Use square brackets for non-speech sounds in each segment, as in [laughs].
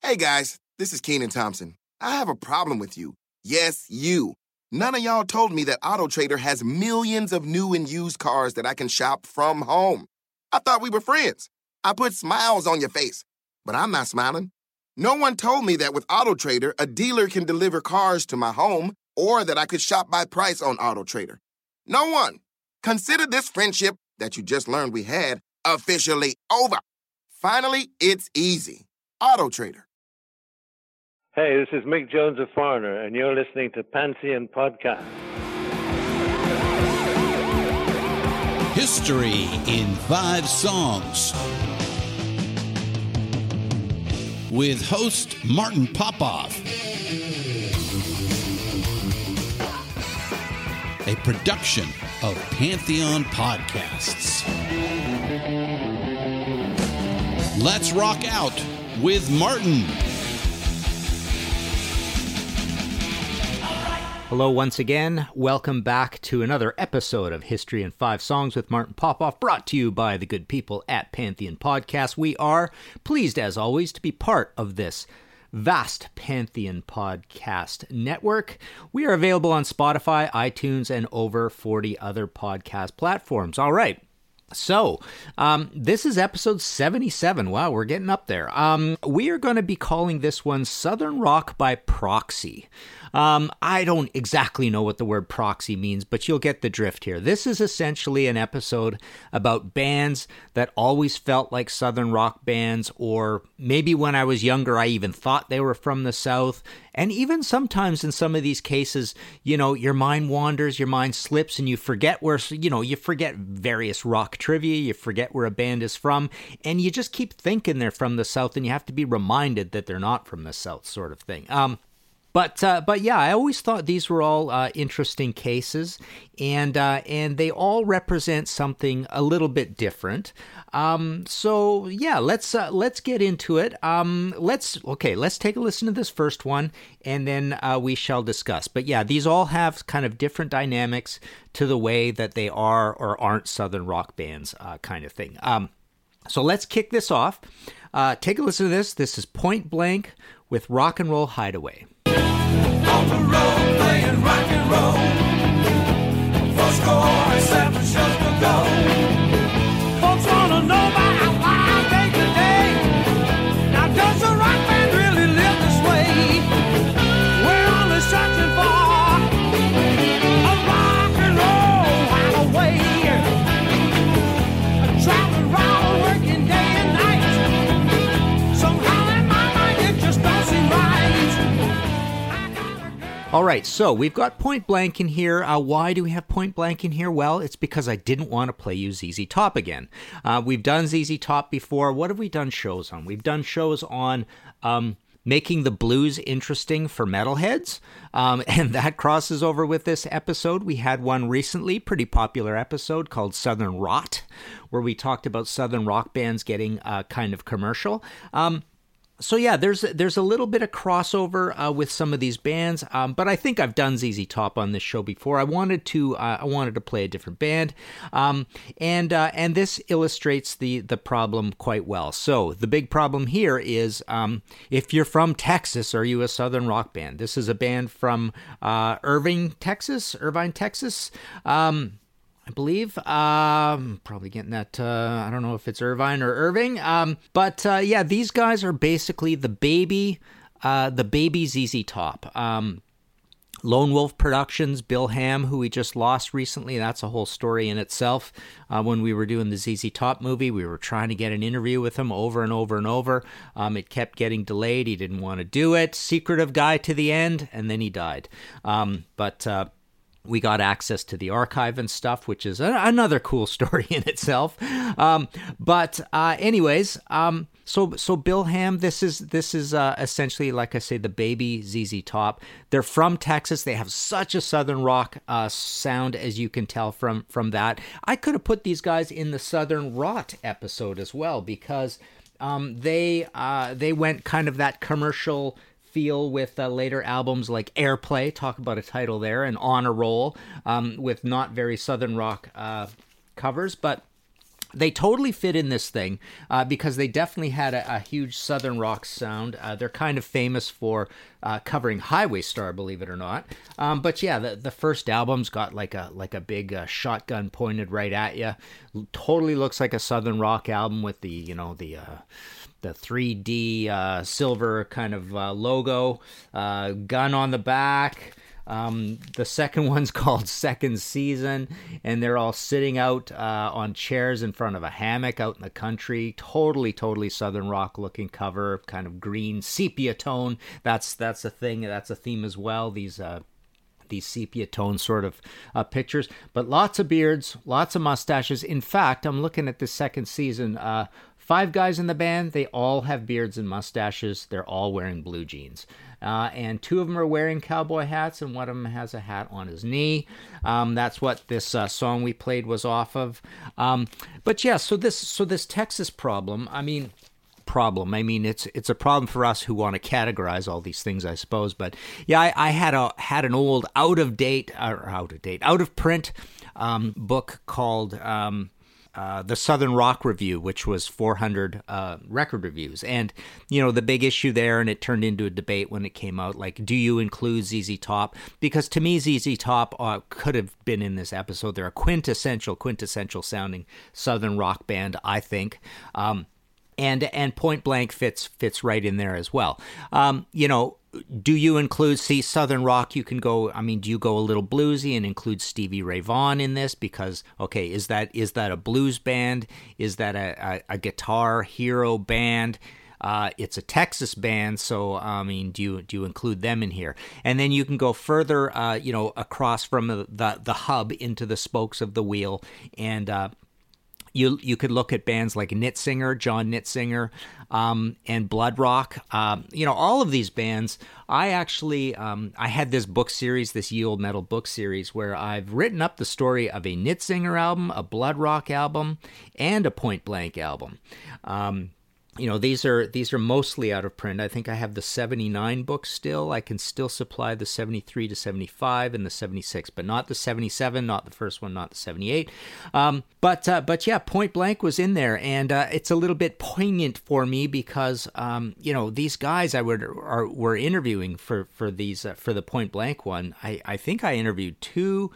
Hey guys, this is Kenan Thompson. I have a problem with you. Yes, you. None of y'all told me that AutoTrader has millions of new and used cars that I can shop from home. I thought we were friends. I put smiles on your face, but I'm not smiling. No one told me that with AutoTrader, a dealer can deliver cars to my home or that I could shop by price on AutoTrader. No one. Consider this friendship that you just learned we had officially over. Finally, it's easy. AutoTrader. Hey, this is Mick Jones of Foreigner, and you're listening to Pantheon Podcast. History in Five Songs. With host Martin Popoff. A production of Pantheon Podcasts. Let's rock out with Martin. Hello, once again. Welcome back to another episode of History in Five Songs with Martin Popoff, brought to you by the good people at Pantheon Podcast. We are pleased, as always, to be part of this vast Pantheon podcast network. We are available on Spotify, iTunes, and over 40 other podcast platforms. All right. So, um, this is episode 77. Wow, we're getting up there. Um, we are going to be calling this one Southern Rock by Proxy. Um, I don't exactly know what the word proxy means, but you'll get the drift here. This is essentially an episode about bands that always felt like Southern rock bands, or maybe when I was younger, I even thought they were from the South. And even sometimes in some of these cases, you know, your mind wanders, your mind slips, and you forget where, you know, you forget various rock trivia, you forget where a band is from, and you just keep thinking they're from the South, and you have to be reminded that they're not from the South, sort of thing. Um, but uh, but yeah, I always thought these were all uh, interesting cases, and uh, and they all represent something a little bit different. Um, so yeah, let's uh, let's get into it. Um, let's okay, let's take a listen to this first one, and then uh, we shall discuss. But yeah, these all have kind of different dynamics to the way that they are or aren't Southern rock bands, uh, kind of thing. Um, so let's kick this off. take a listen to this. This is Point Blank with Rock and Roll Hideaway go. All right, so we've got Point Blank in here. Uh, why do we have Point Blank in here? Well, it's because I didn't want to play you ZZ Top again. Uh, we've done ZZ Top before. What have we done shows on? We've done shows on um, making the blues interesting for metalheads, um, [laughs] and that crosses over with this episode. We had one recently, pretty popular episode called Southern Rot, where we talked about Southern rock bands getting uh, kind of commercial. Um, so yeah, there's there's a little bit of crossover uh, with some of these bands, um, but I think I've done ZZ Top on this show before. I wanted to uh, I wanted to play a different band, um, and uh, and this illustrates the the problem quite well. So the big problem here is um, if you're from Texas, are you a Southern rock band? This is a band from uh, Irving, Texas, Irvine, Texas. Um, I believe. Um, probably getting that. Uh, I don't know if it's Irvine or Irving. Um, but uh, yeah, these guys are basically the baby, uh, the baby ZZ Top. Um, Lone Wolf Productions, Bill Ham, who we just lost recently. That's a whole story in itself. Uh, when we were doing the ZZ Top movie, we were trying to get an interview with him over and over and over. Um, it kept getting delayed. He didn't want to do it. Secretive guy to the end, and then he died. Um, but uh, we got access to the archive and stuff, which is a- another cool [laughs] story in itself. Um, but uh, anyways, um, so so Bill Ham, this is this is uh, essentially like I say, the baby ZZ Top. They're from Texas. They have such a southern rock uh, sound, as you can tell from from that. I could have put these guys in the Southern Rot episode as well because um, they uh, they went kind of that commercial feel with uh, later albums like Airplay, talk about a title there, and On a Roll, um, with not very southern rock uh, covers, but they totally fit in this thing uh, because they definitely had a, a huge southern rock sound. Uh, they're kind of famous for uh, covering Highway Star, believe it or not. Um, but yeah, the, the first album's got like a like a big uh, shotgun pointed right at you. Totally looks like a southern rock album with the you know the uh, the 3D uh, silver kind of uh, logo, uh, gun on the back. Um, the second [laughs] one's called Second Season, and they're all sitting out uh, on chairs in front of a hammock out in the country. Totally, totally southern rock looking cover, kind of green sepia tone. That's that's a thing. That's a theme as well. These uh, these sepia tone sort of uh, pictures, but lots of beards, lots of mustaches. In fact, I'm looking at the second season. Uh, five guys in the band, they all have beards and mustaches. They're all wearing blue jeans. Uh, and two of them are wearing cowboy hats, and one of them has a hat on his knee. Um, that's what this uh, song we played was off of. Um, but yeah, so this so this Texas problem. I mean, problem. I mean, it's it's a problem for us who want to categorize all these things, I suppose. But yeah, I, I had a had an old out of date or out of date, out of print um, book called. Um, uh, the Southern Rock Review, which was 400 uh, record reviews. And, you know, the big issue there, and it turned into a debate when it came out like, do you include ZZ Top? Because to me, ZZ Top uh, could have been in this episode. They're a quintessential, quintessential sounding Southern rock band, I think. Um, and and Point Blank fits fits right in there as well. Um, you know, do you include see Southern rock? You can go. I mean, do you go a little bluesy and include Stevie Ray Vaughan in this? Because okay, is that is that a blues band? Is that a, a, a guitar hero band? Uh, it's a Texas band, so I mean, do you do you include them in here? And then you can go further, uh, you know, across from the, the, the hub into the spokes of the wheel, and uh, you you could look at bands like Nitzinger, John Nitzinger, um, and Blood Rock. Um, you know, all of these bands. I actually um, I had this book series, this Ye Olde Metal book series, where I've written up the story of a Nitzinger album, a Blood Rock album, and a Point Blank album. Um, you know these are these are mostly out of print. I think i have the 79 books still. I can still supply the 73 to 75 and the 76 but not the 77 not the first one not the 78 um, but uh, but yeah point blank was in there and uh, it's a little bit poignant for me because um, you know these guys i would are were interviewing for for these uh, for the point blank one. I i think i interviewed two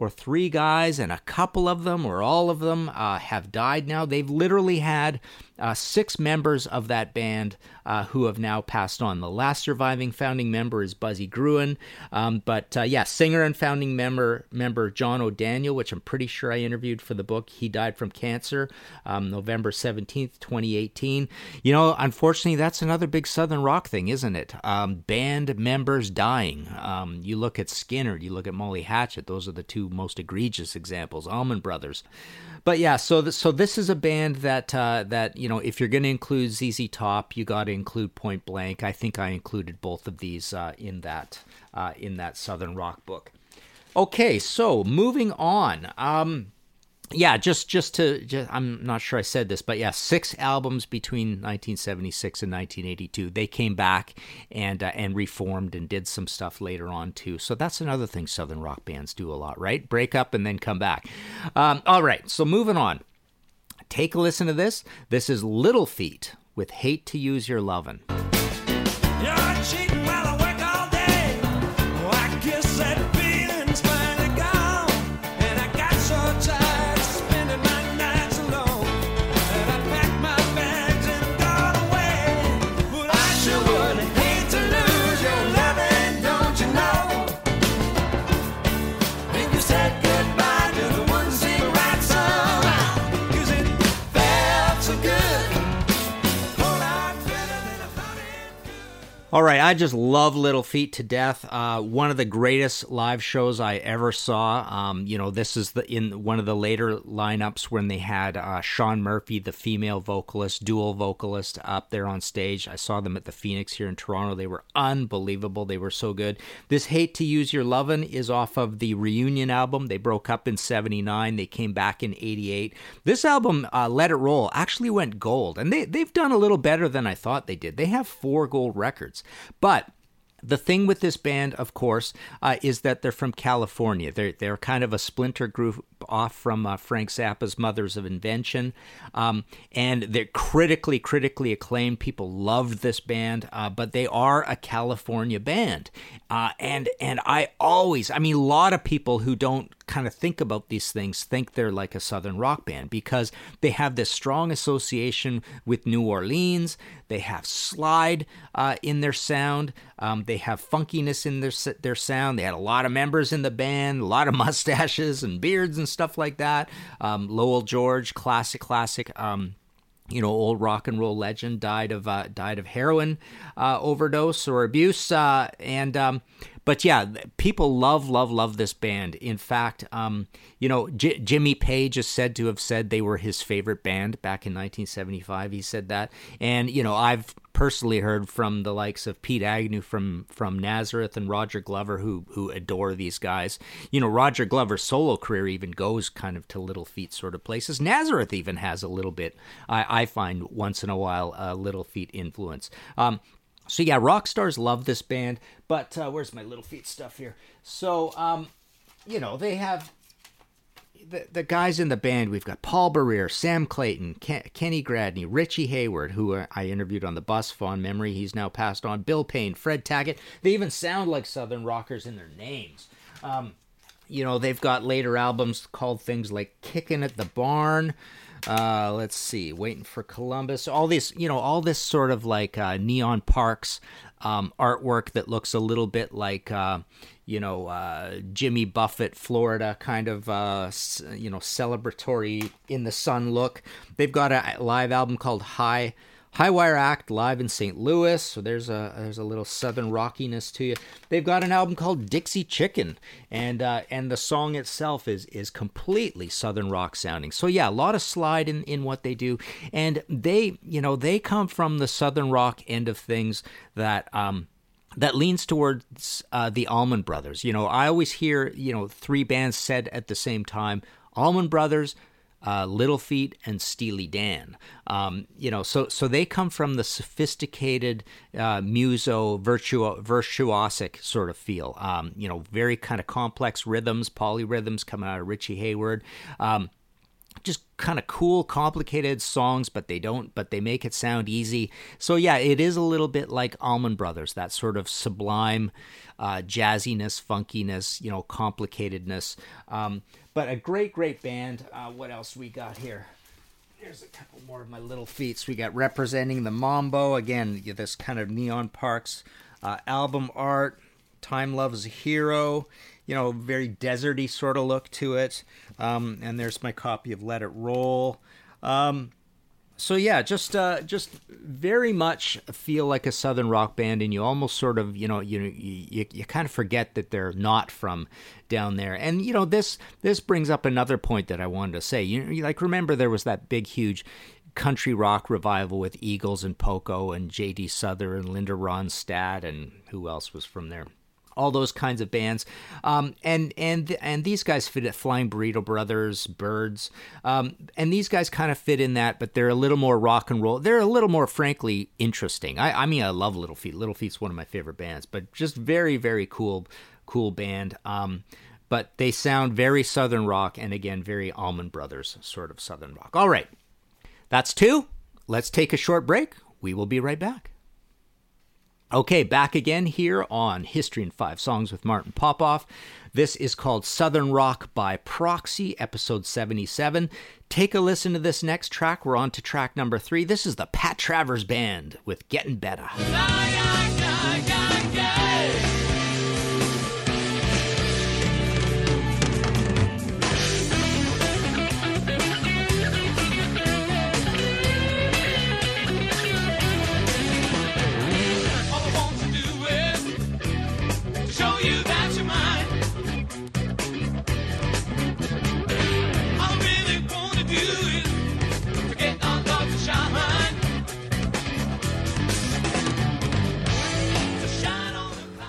or three guys, and a couple of them or all of them uh, have died now. They've literally had uh, six members of that band uh, who have now passed on. The last surviving founding member is Buzzy Gruen, um, but uh, yeah, singer and founding member member John O'Daniel, which I'm pretty sure I interviewed for the book. He died from cancer, um, November 17th, 2018. You know, unfortunately, that's another big Southern rock thing, isn't it? Um, band members dying. Um, you look at Skynyrd, you look at Molly Hatchet. Those are the two most egregious examples. Allman Brothers but yeah, so th- so this is a band that uh, that you know if you're going to include ZZ Top, you got to include Point Blank. I think I included both of these uh, in that uh, in that Southern Rock book. Okay, so moving on. Um, yeah, just just to just, I'm not sure I said this, but yeah, six albums between 1976 and 1982. They came back and uh, and reformed and did some stuff later on too. So that's another thing Southern rock bands do a lot, right? Break up and then come back. Um, all right, so moving on. Take a listen to this. This is Little Feat with "Hate to Use Your Lovin'." I just love Little Feat to death. Uh, one of the greatest live shows I ever saw. Um, you know, this is the in one of the later lineups when they had uh, Shaun Murphy, the female vocalist, dual vocalist, up there on stage. I saw them at the Phoenix here in Toronto. They were unbelievable. They were so good. This "Hate to Use Your Lovin'" is off of the Reunion album. They broke up in '79. They came back in '88. This album, uh, "Let It Roll," actually went gold, and they they've done a little better than I thought they did. They have four gold records. But the thing with this band, of course, uh, is that they're from California. They're they're kind of a splinter group off from uh, Frank Zappa's Mothers of Invention, um, and they're critically critically acclaimed. People loved this band, uh, but they are a California band, uh, and and I always, I mean, a lot of people who don't kind of think about these things think they're like a southern rock band because they have this strong association with New Orleans. They have slide uh, in their sound. Um, they have funkiness in their their sound. They had a lot of members in the band, a lot of [laughs] mustaches and beards and stuff like that. Um, Lowell George, classic, classic. Um, you know, old rock and roll legend died of uh, died of heroin uh, overdose or abuse, uh, and um, but yeah, people love, love, love this band. In fact, um, you know, J- Jimmy Page is said to have said they were his favorite band back in 1975. He said that, and you know, I've personally heard from the likes of Pete Agnew from from Nazareth and Roger Glover who who adore these guys. You know, Roger Glover's solo career even goes kind of to Little Feat sort of places. Nazareth even has a little bit. I, I find once in a while a Little Feat influence. Um, so yeah, rock stars love this band. But uh, where's my Little Feat stuff here? So um, you know they have the, the guys in the band. We've got Paul Barriere, Sam Clayton, Ken, Kenny Gradney, Richie Hayward, who uh, I interviewed on the bus. Fond memory. He's now passed on. Bill Payne, Fred Tackett. They even sound like Southern rockers in their names. Um, you know they've got later albums called things like "Kicking at the Barn." Uh, let's see, waiting for Columbus. All this, you know, all this sort of like uh, Neon Park's um, artwork that looks a little bit like, uh, you know, uh, Jimmy Buffett, Florida kind of, uh, you know, celebratory in the sun look. They've got a live album called High. High Wire Act live in St. Louis, so there's a there's a little southern rockiness to you. They've got an album called Dixie Chicken, and uh, and the song itself is is completely southern rock sounding. So yeah, a lot of slide in in what they do, and they you know they come from the southern rock end of things that um that leans towards uh, the Allman Brothers. You know, I always hear you know three bands said at the same time: Allman Brothers, uh, Little Feat and Steely Dan. Um, you know, so so they come from the sophisticated uh, muso virtuo, virtuosic sort of feel. Um, you know, very kind of complex rhythms, polyrhythms coming out of Richie Hayward. Um, just kind of cool complicated songs but they don't but they make it sound easy so yeah it is a little bit like Allman Brothers that sort of sublime uh, jazziness funkiness you know complicatedness um, but a great great band uh, what else we got here Here's a couple more of my little feats. We got representing the Mambo again. This kind of Neon Park's uh, album art. Time Loves a Hero you know, very deserty sort of look to it. Um, and there's my copy of Let It Roll. Um, so yeah, just uh, just very much feel like a southern rock band, and you almost sort of you know you you, you kind of forget that they're not from down there. And you know this this brings up another point that I wanted to say. You, you like remember there was that big huge country rock revival with Eagles and Poco and J.D. Souther and Linda Ronstadt and who else was from there all those kinds of bands. Um, and and and these guys fit at Flying Burrito Brothers, Byrds, um, and these guys kind of fit in that, but they're a little more rock and roll. They're a little more, frankly, interesting. I, I mean, I love Little Feat. Little Feat's one of my favorite bands, but just very, very cool, cool band. Um, but they sound very Southern rock, and again, very Allman Brothers sort of Southern rock. All right, that's two. Let's take a short break. We will be right back. Okay, back again here on History in Five Songs with Martin Popoff. This is called Southern Rock by Proxy, episode 77. Take a listen to this next track. We're on to track number three. This is the Pat Travers Band with Getting Better.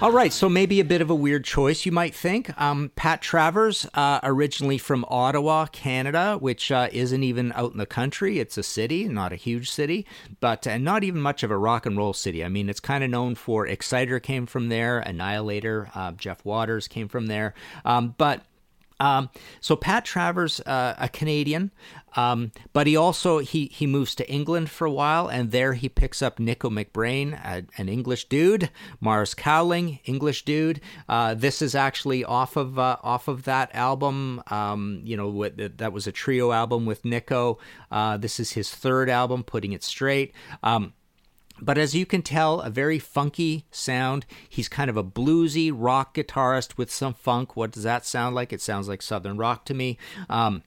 All right, so maybe a bit of a weird choice, you might think. Um, Pat Travers, uh, originally from Ottawa, Canada, which uh, isn't even out in the country. It's a city, not a huge city, but uh, not even much of a rock and roll city. I mean, it's kind of known for Exciter came from there, Annihilator, uh, Jeff Waters came from there, um, but um, so Pat Travers, uh, a Canadian, um, but he also he he moves to England for a while, and there he picks up Nicko McBrain, a, an English dude, Mars Cowling, English dude. Uh, this is actually off of uh, off of that album. Um, you know that was a trio album with Nicko. Uh, this is his third album, putting it straight. Um, but as you can tell, a very funky sound. He's kind of a bluesy rock guitarist with some funk. What does that sound like? It sounds like Southern rock to me. Um,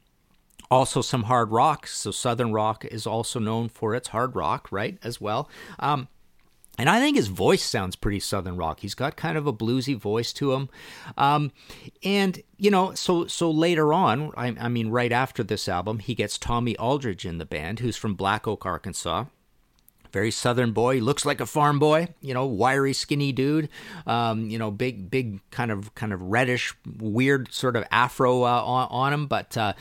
also, some hard rock. So, Southern rock is also known for its hard rock, right? As well. Um, and I think his voice sounds pretty Southern rock. He's got kind of a bluesy voice to him. Um, and, you know, so so later on, I, I mean, right after this album, he gets Tommy Aldridge in the band, who's from Black Oak, Arkansas very southern boy. He looks like a farm boy, you know, wiry, skinny dude. Um, you know, big, big, kind of, kind of reddish, weird sort of afro uh, on, on, him. But, uh,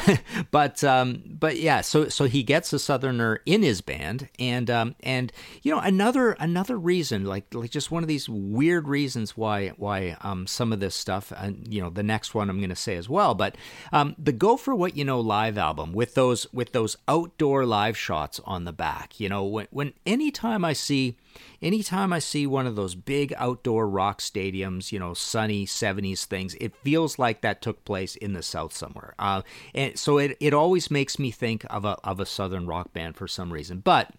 [laughs] but, um, but yeah. So, so he gets a southerner in his band, and um, and you know, another another reason, like like just one of these weird reasons why why um some of this stuff, and uh, you know, the next one I'm going to say as well. But um, the Go for What You Know live album with those with those outdoor live shots on the back, you know, when when anytime I see anytime I see one of those big outdoor rock stadiums, you know, sunny 70s things, it feels like that took place in the South somewhere. Uh, and so it, it always makes me think of a, of a Southern rock band for some reason. But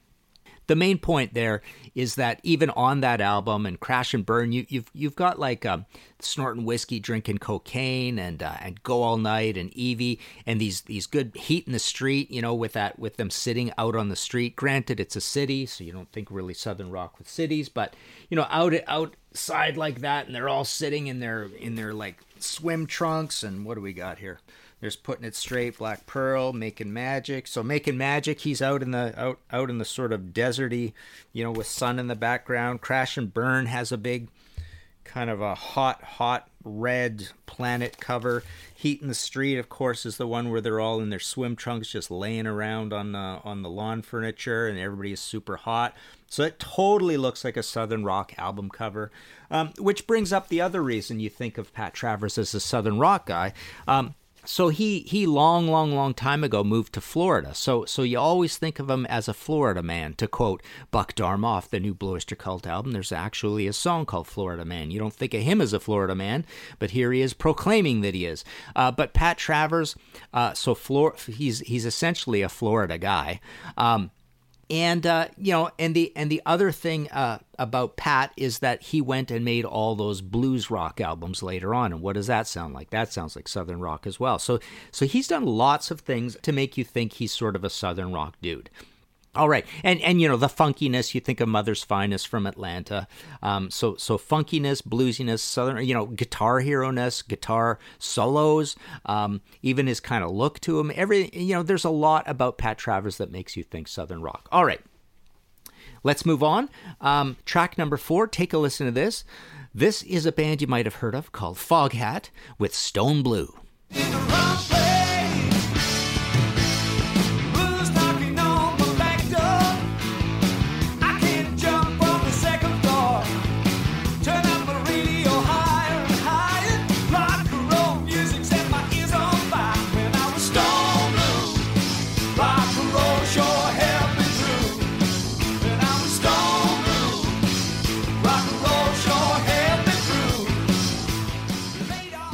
the main point there is that even on that album and Crash and Burn, you, have you've, you've got like um, snorting whiskey, drinking cocaine, and uh, and Go All Night and Evie, and these these good heat in the street. You know, with that with them sitting out on the street. Granted, it's a city, so you don't think really Southern rock with cities, but you know, out outside like that, and they're all sitting in their in their like swim trunks, and what do we got here? There's putting it straight, Black Pearl, making magic. So making magic, he's out in the out out in the sort of deserty, you know, with sun in the background. Crash and Burn has a big kind of a hot, hot red planet cover. Heat in the Street, of course, is the one where they're all in their swim trunks, just laying around on the on the lawn furniture, and everybody is super hot. So it totally looks like a Southern rock album cover. Um, which brings up the other reason you think of Pat Travers as a Southern rock guy. Um, so he he long long long time ago moved to Florida. So so you always think of him as a Florida man. To quote Buck Dharma off, the new Blue Oyster Cult album, there's actually a song called Florida Man. You don't think of him as a Florida man, but here he is proclaiming that he is. Uh, but Pat Travers, uh, so Flor- he's he's essentially a Florida guy. Um, and uh, you know, and the and the other thing uh, about Pat is that he went and made all those blues rock albums later on. And what does that sound like? That sounds like southern rock as well. So so he's done lots of things to make you think he's sort of a southern rock dude. All right, and and you know the funkiness. You think of Mother's Finest from Atlanta. Um, so so funkiness, bluesiness, southern. You know, guitar hero ness, guitar solos. Um, even his kind of look to him. Every you know, there's a lot about Pat Travers that makes you think southern rock. All right, let's move on. Um, track number four. Take a listen to this. This is a band you might have heard of called Foghat with Stone Blue.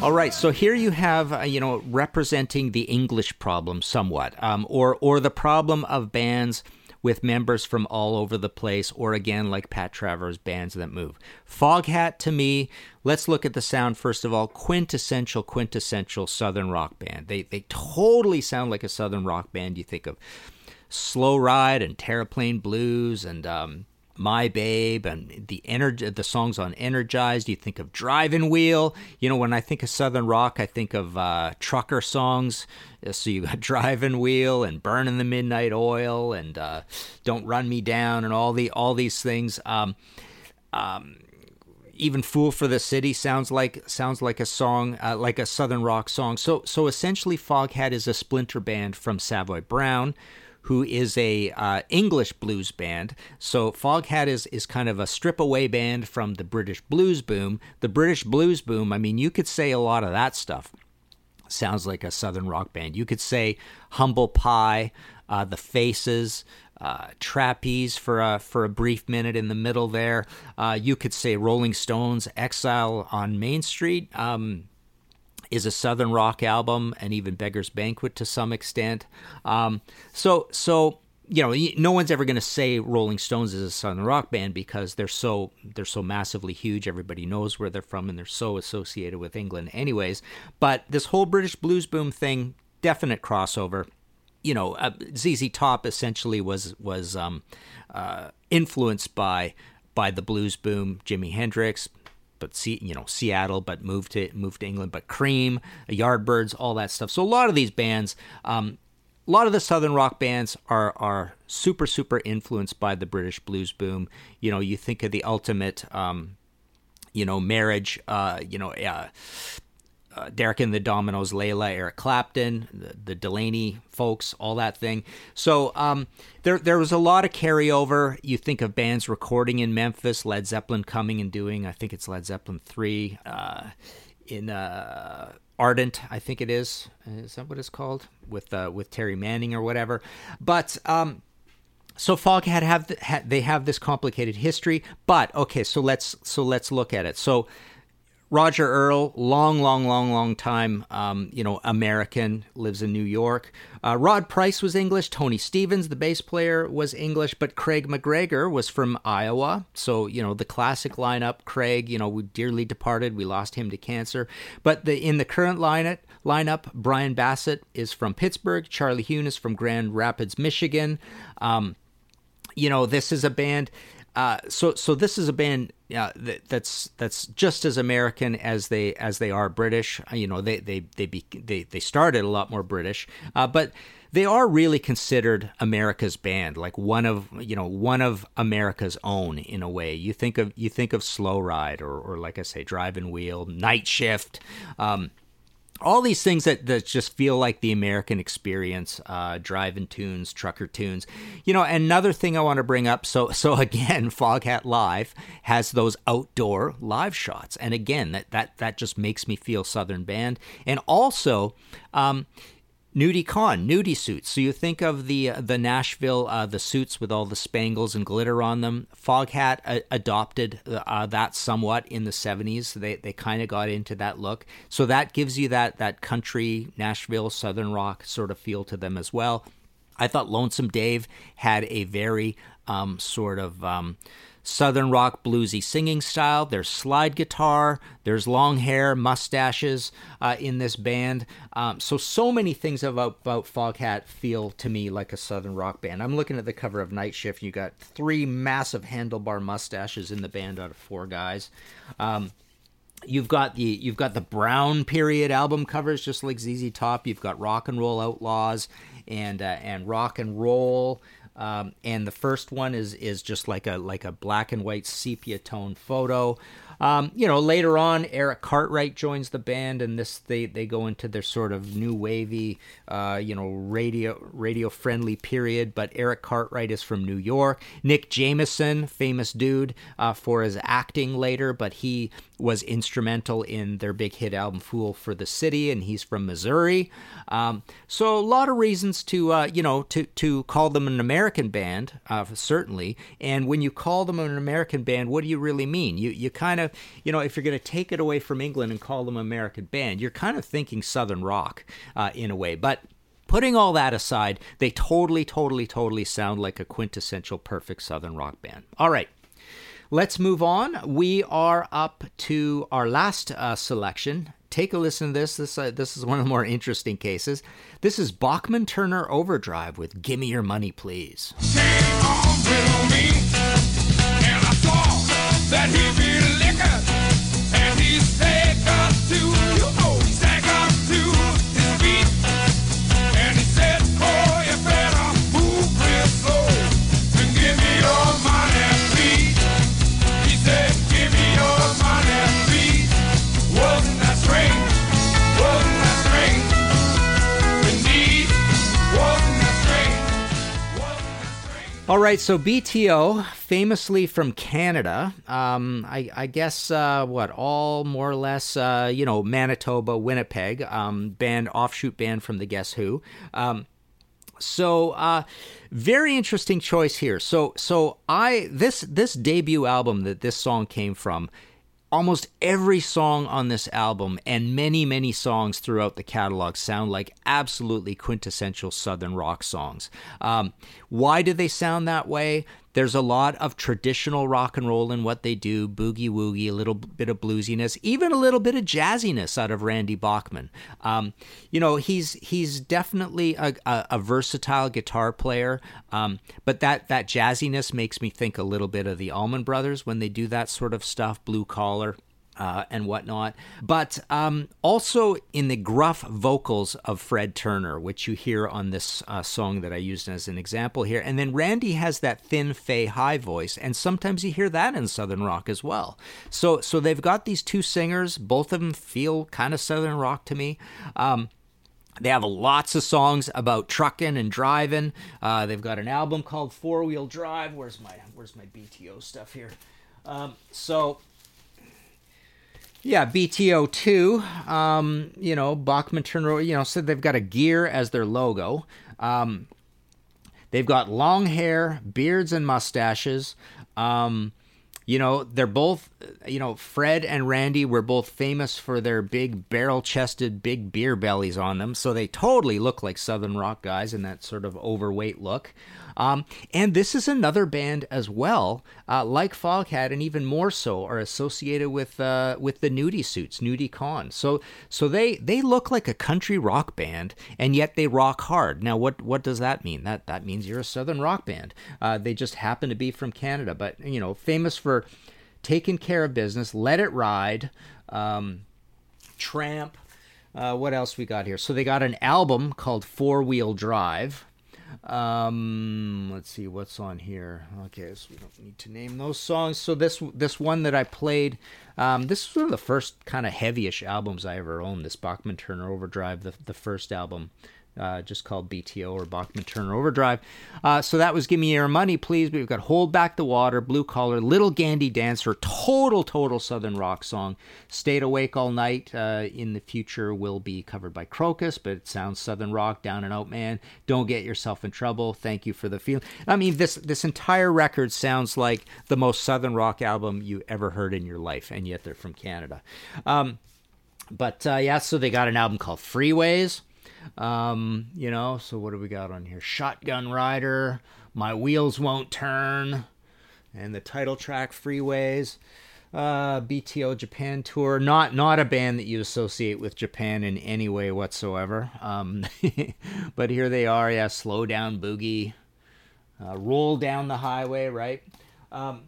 All right, so here you have, uh, you know, representing the English problem somewhat, um, or or the problem of bands with members from all over the place, or again, like Pat Travers, bands that move. Foghat to me, let's look at the sound first of all. Quintessential, quintessential Southern rock band. They they totally sound like a Southern rock band. You think of Slow Ride and Terraplane Blues and um, my Babe and the energy, the songs on Energized. You think of Driving Wheel. You know, when I think of Southern rock, I think of uh, trucker songs. Uh, so you got [laughs] Driving Wheel and Burning the Midnight Oil and uh, Don't Run Me Down and all the all these things. Um, um, even "Fool for the City" sounds like sounds like a song, uh, like a southern rock song. So so essentially, Foghat is a splinter band from Savoy Brown, who is a uh, English blues band. So Foghat is is kind of a strip away band from the British blues boom. The British blues boom. I mean, you could say a lot of that stuff sounds like a southern rock band. You could say Humble Pie, uh, The Faces, uh, Trapeze for a for a brief minute in the middle there. Uh, you could say Rolling Stones, Exile on Main Street. Um, is a southern rock album, and even Beggar's Banquet to some extent. Um, so, so you know, no one's ever going to say Rolling Stones is a southern rock band because they're so they're so massively huge. Everybody knows where they're from, and they're so associated with England, anyways. But this whole British blues boom thing, definite crossover. You know, uh, ZZ Top essentially was was um, uh, influenced by by the blues boom. Jimi Hendrix, but see, you know, Seattle, but moved to moved to England. But Cream, Yardbirds, all that stuff. So a lot of these bands, um, a lot of the southern rock bands are are super super influenced by the British blues boom. You know, you think of the ultimate, um, you know, marriage. Uh, you know, uh, uh, Derek and the Dominos, Layla, Eric Clapton, the, the Delaney folks, all that thing. So um, there there was a lot of carryover. You think of bands recording in Memphis, Led Zeppelin coming and doing. I think it's Led Zeppelin three uh, in. Uh, Ardent, I think it is. Is that what it's called? With uh, with Terry Manning or whatever. But um, so Foghat have the, ha, they have this complicated history. But okay, so let's so let's look at it. So Roger Earl, long, long, long, long time, um, you know, American, lives in New York. Uh, Rod Price was English. Tony Stevens, the bass player, was English, but Craig McGregor was from Iowa. So, you know, the classic lineup. Craig, you know, we dearly departed. We lost him to cancer. But the in the current lineup, lineup, Brian Bassett is from Pittsburgh. Charlie Huhn is from Grand Rapids, Michigan. Um, you know, this is a band uh, so so this is a band uh, that, that's that's just as American as they as they are British. Uh, you know, they they they be, they, they started a lot more British, uh, but they are really considered America's band, like one of you know one of America's own in a way. You think of you think of Slow Ride or or like I say, Driving Wheel, Night Shift. Um, all these things that, that just feel like the American experience, uh, driving tunes, trucker tunes, you know. Another thing I want to bring up. So, so [laughs] again, Foghat Live has those outdoor live shots, and again, that that that just makes me feel Southern band. And also, um, Nudie Cohn, nudie suits. So you think of the uh, the Nashville uh, the suits with all the spangles and glitter on them. Foghat uh, adopted uh, that somewhat in the '70s. They they kind of got into that look. So that gives you that that country Nashville Southern rock sort of feel to them as well. I thought Lonesome Dave had a very um, sort of um, Southern rock bluesy singing style. There's slide guitar, there's long hair, mustaches uh, in this band. Um, so, so many things about, about Foghat feel to me like a Southern rock band. I'm looking at the cover of Night Shift. You got three massive handlebar mustaches in the band out of four guys. Um, You've got the you've got the Brown period album covers, just like ZZ Top. You've got Rock and Roll Outlaws and uh, and Rock and Roll. Um, and the first one is is just like a like a black and white sepia tone photo. Um, you know, later on, Erik Cartwright joins the band, and this they, they go into their sort of new wavy, uh, you know, radio radio friendly period. But Erik Cartwright is from New York. Nick Jameson, famous dude uh, for his acting later, but he was instrumental in their big hit album "Fool for the City," and he's from Missouri. Um, so a lot of reasons to uh, you know to to call them an American band, uh, certainly. And when you call them an American band, what do you really mean? You you kind of you know if you're going to take it away from England and call them American band, you're kind of thinking Southern rock uh, in a way, but. Putting all that aside, they totally, totally, totally sound like a quintessential perfect Southern rock band. All right, Let's move on. We are up to our last uh, selection. Take a listen to this. This uh, this is one of the more interesting cases. This is Bachman Turner Overdrive with "Gimme Your Money, Please." Right, so BTO, famously from Canada, um, I, I guess uh, what all more or less, uh, you know, Manitoba, Winnipeg, um, band offshoot band from the Guess Who. Um, so uh, very interesting choice here. So so I this this debut album that this song came from almost every song on this album and many, many songs throughout the catalog sound like absolutely quintessential Southern rock songs. Um, why do they sound that way? There's a lot of traditional rock and roll in what they do, boogie woogie, a little bit of bluesiness, even a little bit of jazziness out of Randy Bachman. Um, you know, he's he's definitely a, a, a versatile guitar player, um, but that that jazziness makes me think a little bit of the Allman Brothers when they do that sort of stuff, blue collar uh, and whatnot, but um, also in the gruff vocals of Fred Turner, which you hear on this uh, song that I used as an example here. And then Randy has that thin Fay high voice, and sometimes you hear that in Southern rock as well. So, so they've got these two singers. Both of them feel kind of Southern rock to me. Um, they have lots of songs about trucking and driving. Uh, they've got an album called Four Wheel Drive. Where's my Where's my BTO stuff here? Um, so yeah, BTO two. Um, you know, Bachman Turner. You know, said they've got a gear as their logo. Um, they've got long hair, beards, and mustaches. Um, you know, they're both. You know, Fred and Randy were both famous for their big barrel-chested, big beer bellies on them. So they totally look like Southern rock guys in that sort of overweight look. Um, and this is another band as well, uh, like Foghat, and even more so, are associated with uh, with the Nudie Suits, Nudie Cohn. So so they they look like a country rock band, and yet they rock hard. Now, what what does that mean? That that means you're a southern rock band. Uh, they just happen to be from Canada, but you know, famous for taking care of business. Let it ride. Um, Tramp. Uh, what else we got here? So they got an album called Four Wheel Drive. Um, let's see what's on here. Okay, so we don't need to name those songs. So this this one that I played, um, this was one of the first kind of heavyish albums I ever owned. This Bachman Turner Overdrive, the the first album uh, just called BTO or Bachman Turner Overdrive. Uh, so that was Give Me Your Money, Please. We've got Hold Back the Water, Blue Collar, Little Gandy Dancer, total, total Southern rock song. Stayed Awake All Night uh, in the future will be covered by Krokus, but it sounds Southern rock, down and out, man. Don't get yourself in trouble. Thank you for the feel. I mean, this, this entire record sounds like the most Southern rock album you ever heard in your life, and yet they're from Canada. Um, but uh, yeah, so they got an album called Freeways. Um, you know, so what do we got on here? Shotgun Rider, My Wheels Won't Turn, and the title track Freeways. Uh, BTO Japan tour, not not a band that you associate with Japan in any way whatsoever. Um, [laughs] but here they are, yeah, slow down boogie, uh, roll down the highway, right? Um,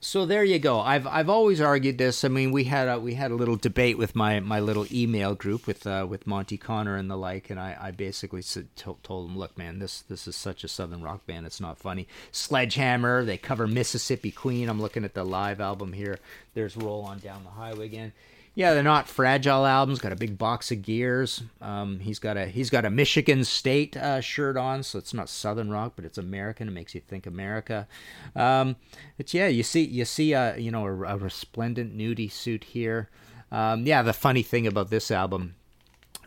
so there you go. I've I've always argued this. I mean, we had a we had a little debate with my, my little email group with uh, with Monte Conner and the like, and I, I basically told, told him, look, man, this this is such a southern rock band. It's not funny. Sledgehammer. They cover Mississippi Queen. I'm looking at the live album here. There's Roll on Down the Highway again. Yeah, they're not fragile albums. Got a big box of gears. Um, he's got a he's got a Michigan State uh, shirt on, so it's not Southern rock, but it's American. It makes you think America. Um, yeah, you see you see a you know a, a resplendent nudie suit here. Um, yeah, the funny thing about this album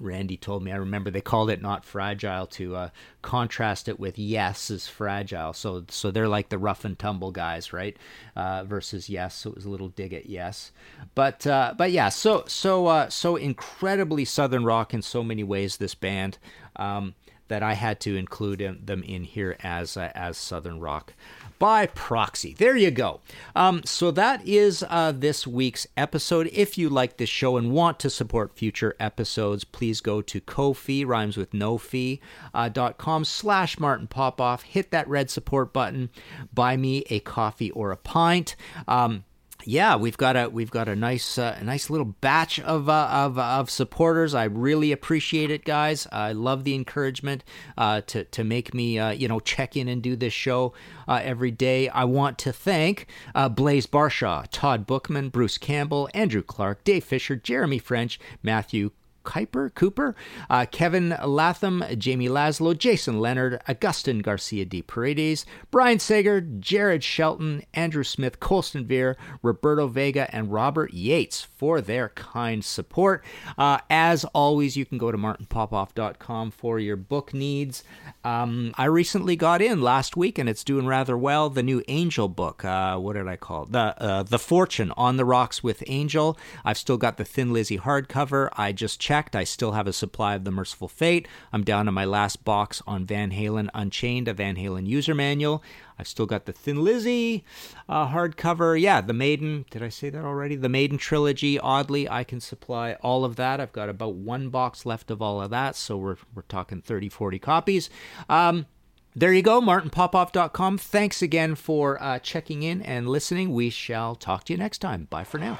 Randy told me. I remember they called it not fragile to uh, contrast it with Yes is fragile. So so they're like the rough and tumble guys, right? Uh, versus Yes. So it was a little dig at Yes, but uh, but yeah. So so uh, so incredibly southern rock in so many ways. This band. Um, that I had to include in, them in here as uh, as Southern Rock by proxy. There you go. Um, so that is uh, this week's episode. If you like this show and want to support future episodes, please go to Ko-fi, rhymes with no fee, uh, dot com slash Martin Popoff. Hit that red support button. Buy me a coffee or a pint. Um, yeah, we've got a we've got a nice uh, a nice little batch of uh, of of supporters. I really appreciate it, guys. I love the encouragement uh, to to make me uh, you know check in and do this show uh, every day. I want to thank uh, Blaze Barshaw, Todd Bookman, Bruce Campbell, Andrew Clark, Dave Fisher, Jeremy French, Matthew Kuiper, Cooper, uh, Kevin Latham, Jamie Laszlo, Jason Leonard, Augustin Garcia de Paredes, Brian Sager, Jared Shelton, Andrew Smith, Colston Veer, Roberto Vega, and Robert Yates for their kind support. Uh, as always, you can go to martinpopoff.com for your book needs. Um, I recently got in last week, and it's doing rather well. The new Angel book. Uh, what did I call it? The uh, The Fortune on the Rocks with Angel. I've still got the Thin Lizzy hardcover. I just checked. I still have a supply of the Mercyful Fate. I'm down to my last box on Van Halen Unchained, a Van Halen user manual. I've still got the Thin Lizzy uh, hardcover. Yeah, the Maiden. Did I say that already? The Maiden trilogy. Oddly, I can supply all of that. I've got about one box left of all of that, so we're we're talking 30, 40 copies. Um, there you go, martinpopoff.com. Thanks again for uh, checking in and listening. We shall talk to you next time. Bye for now.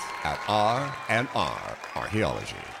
at R&R Archaeology.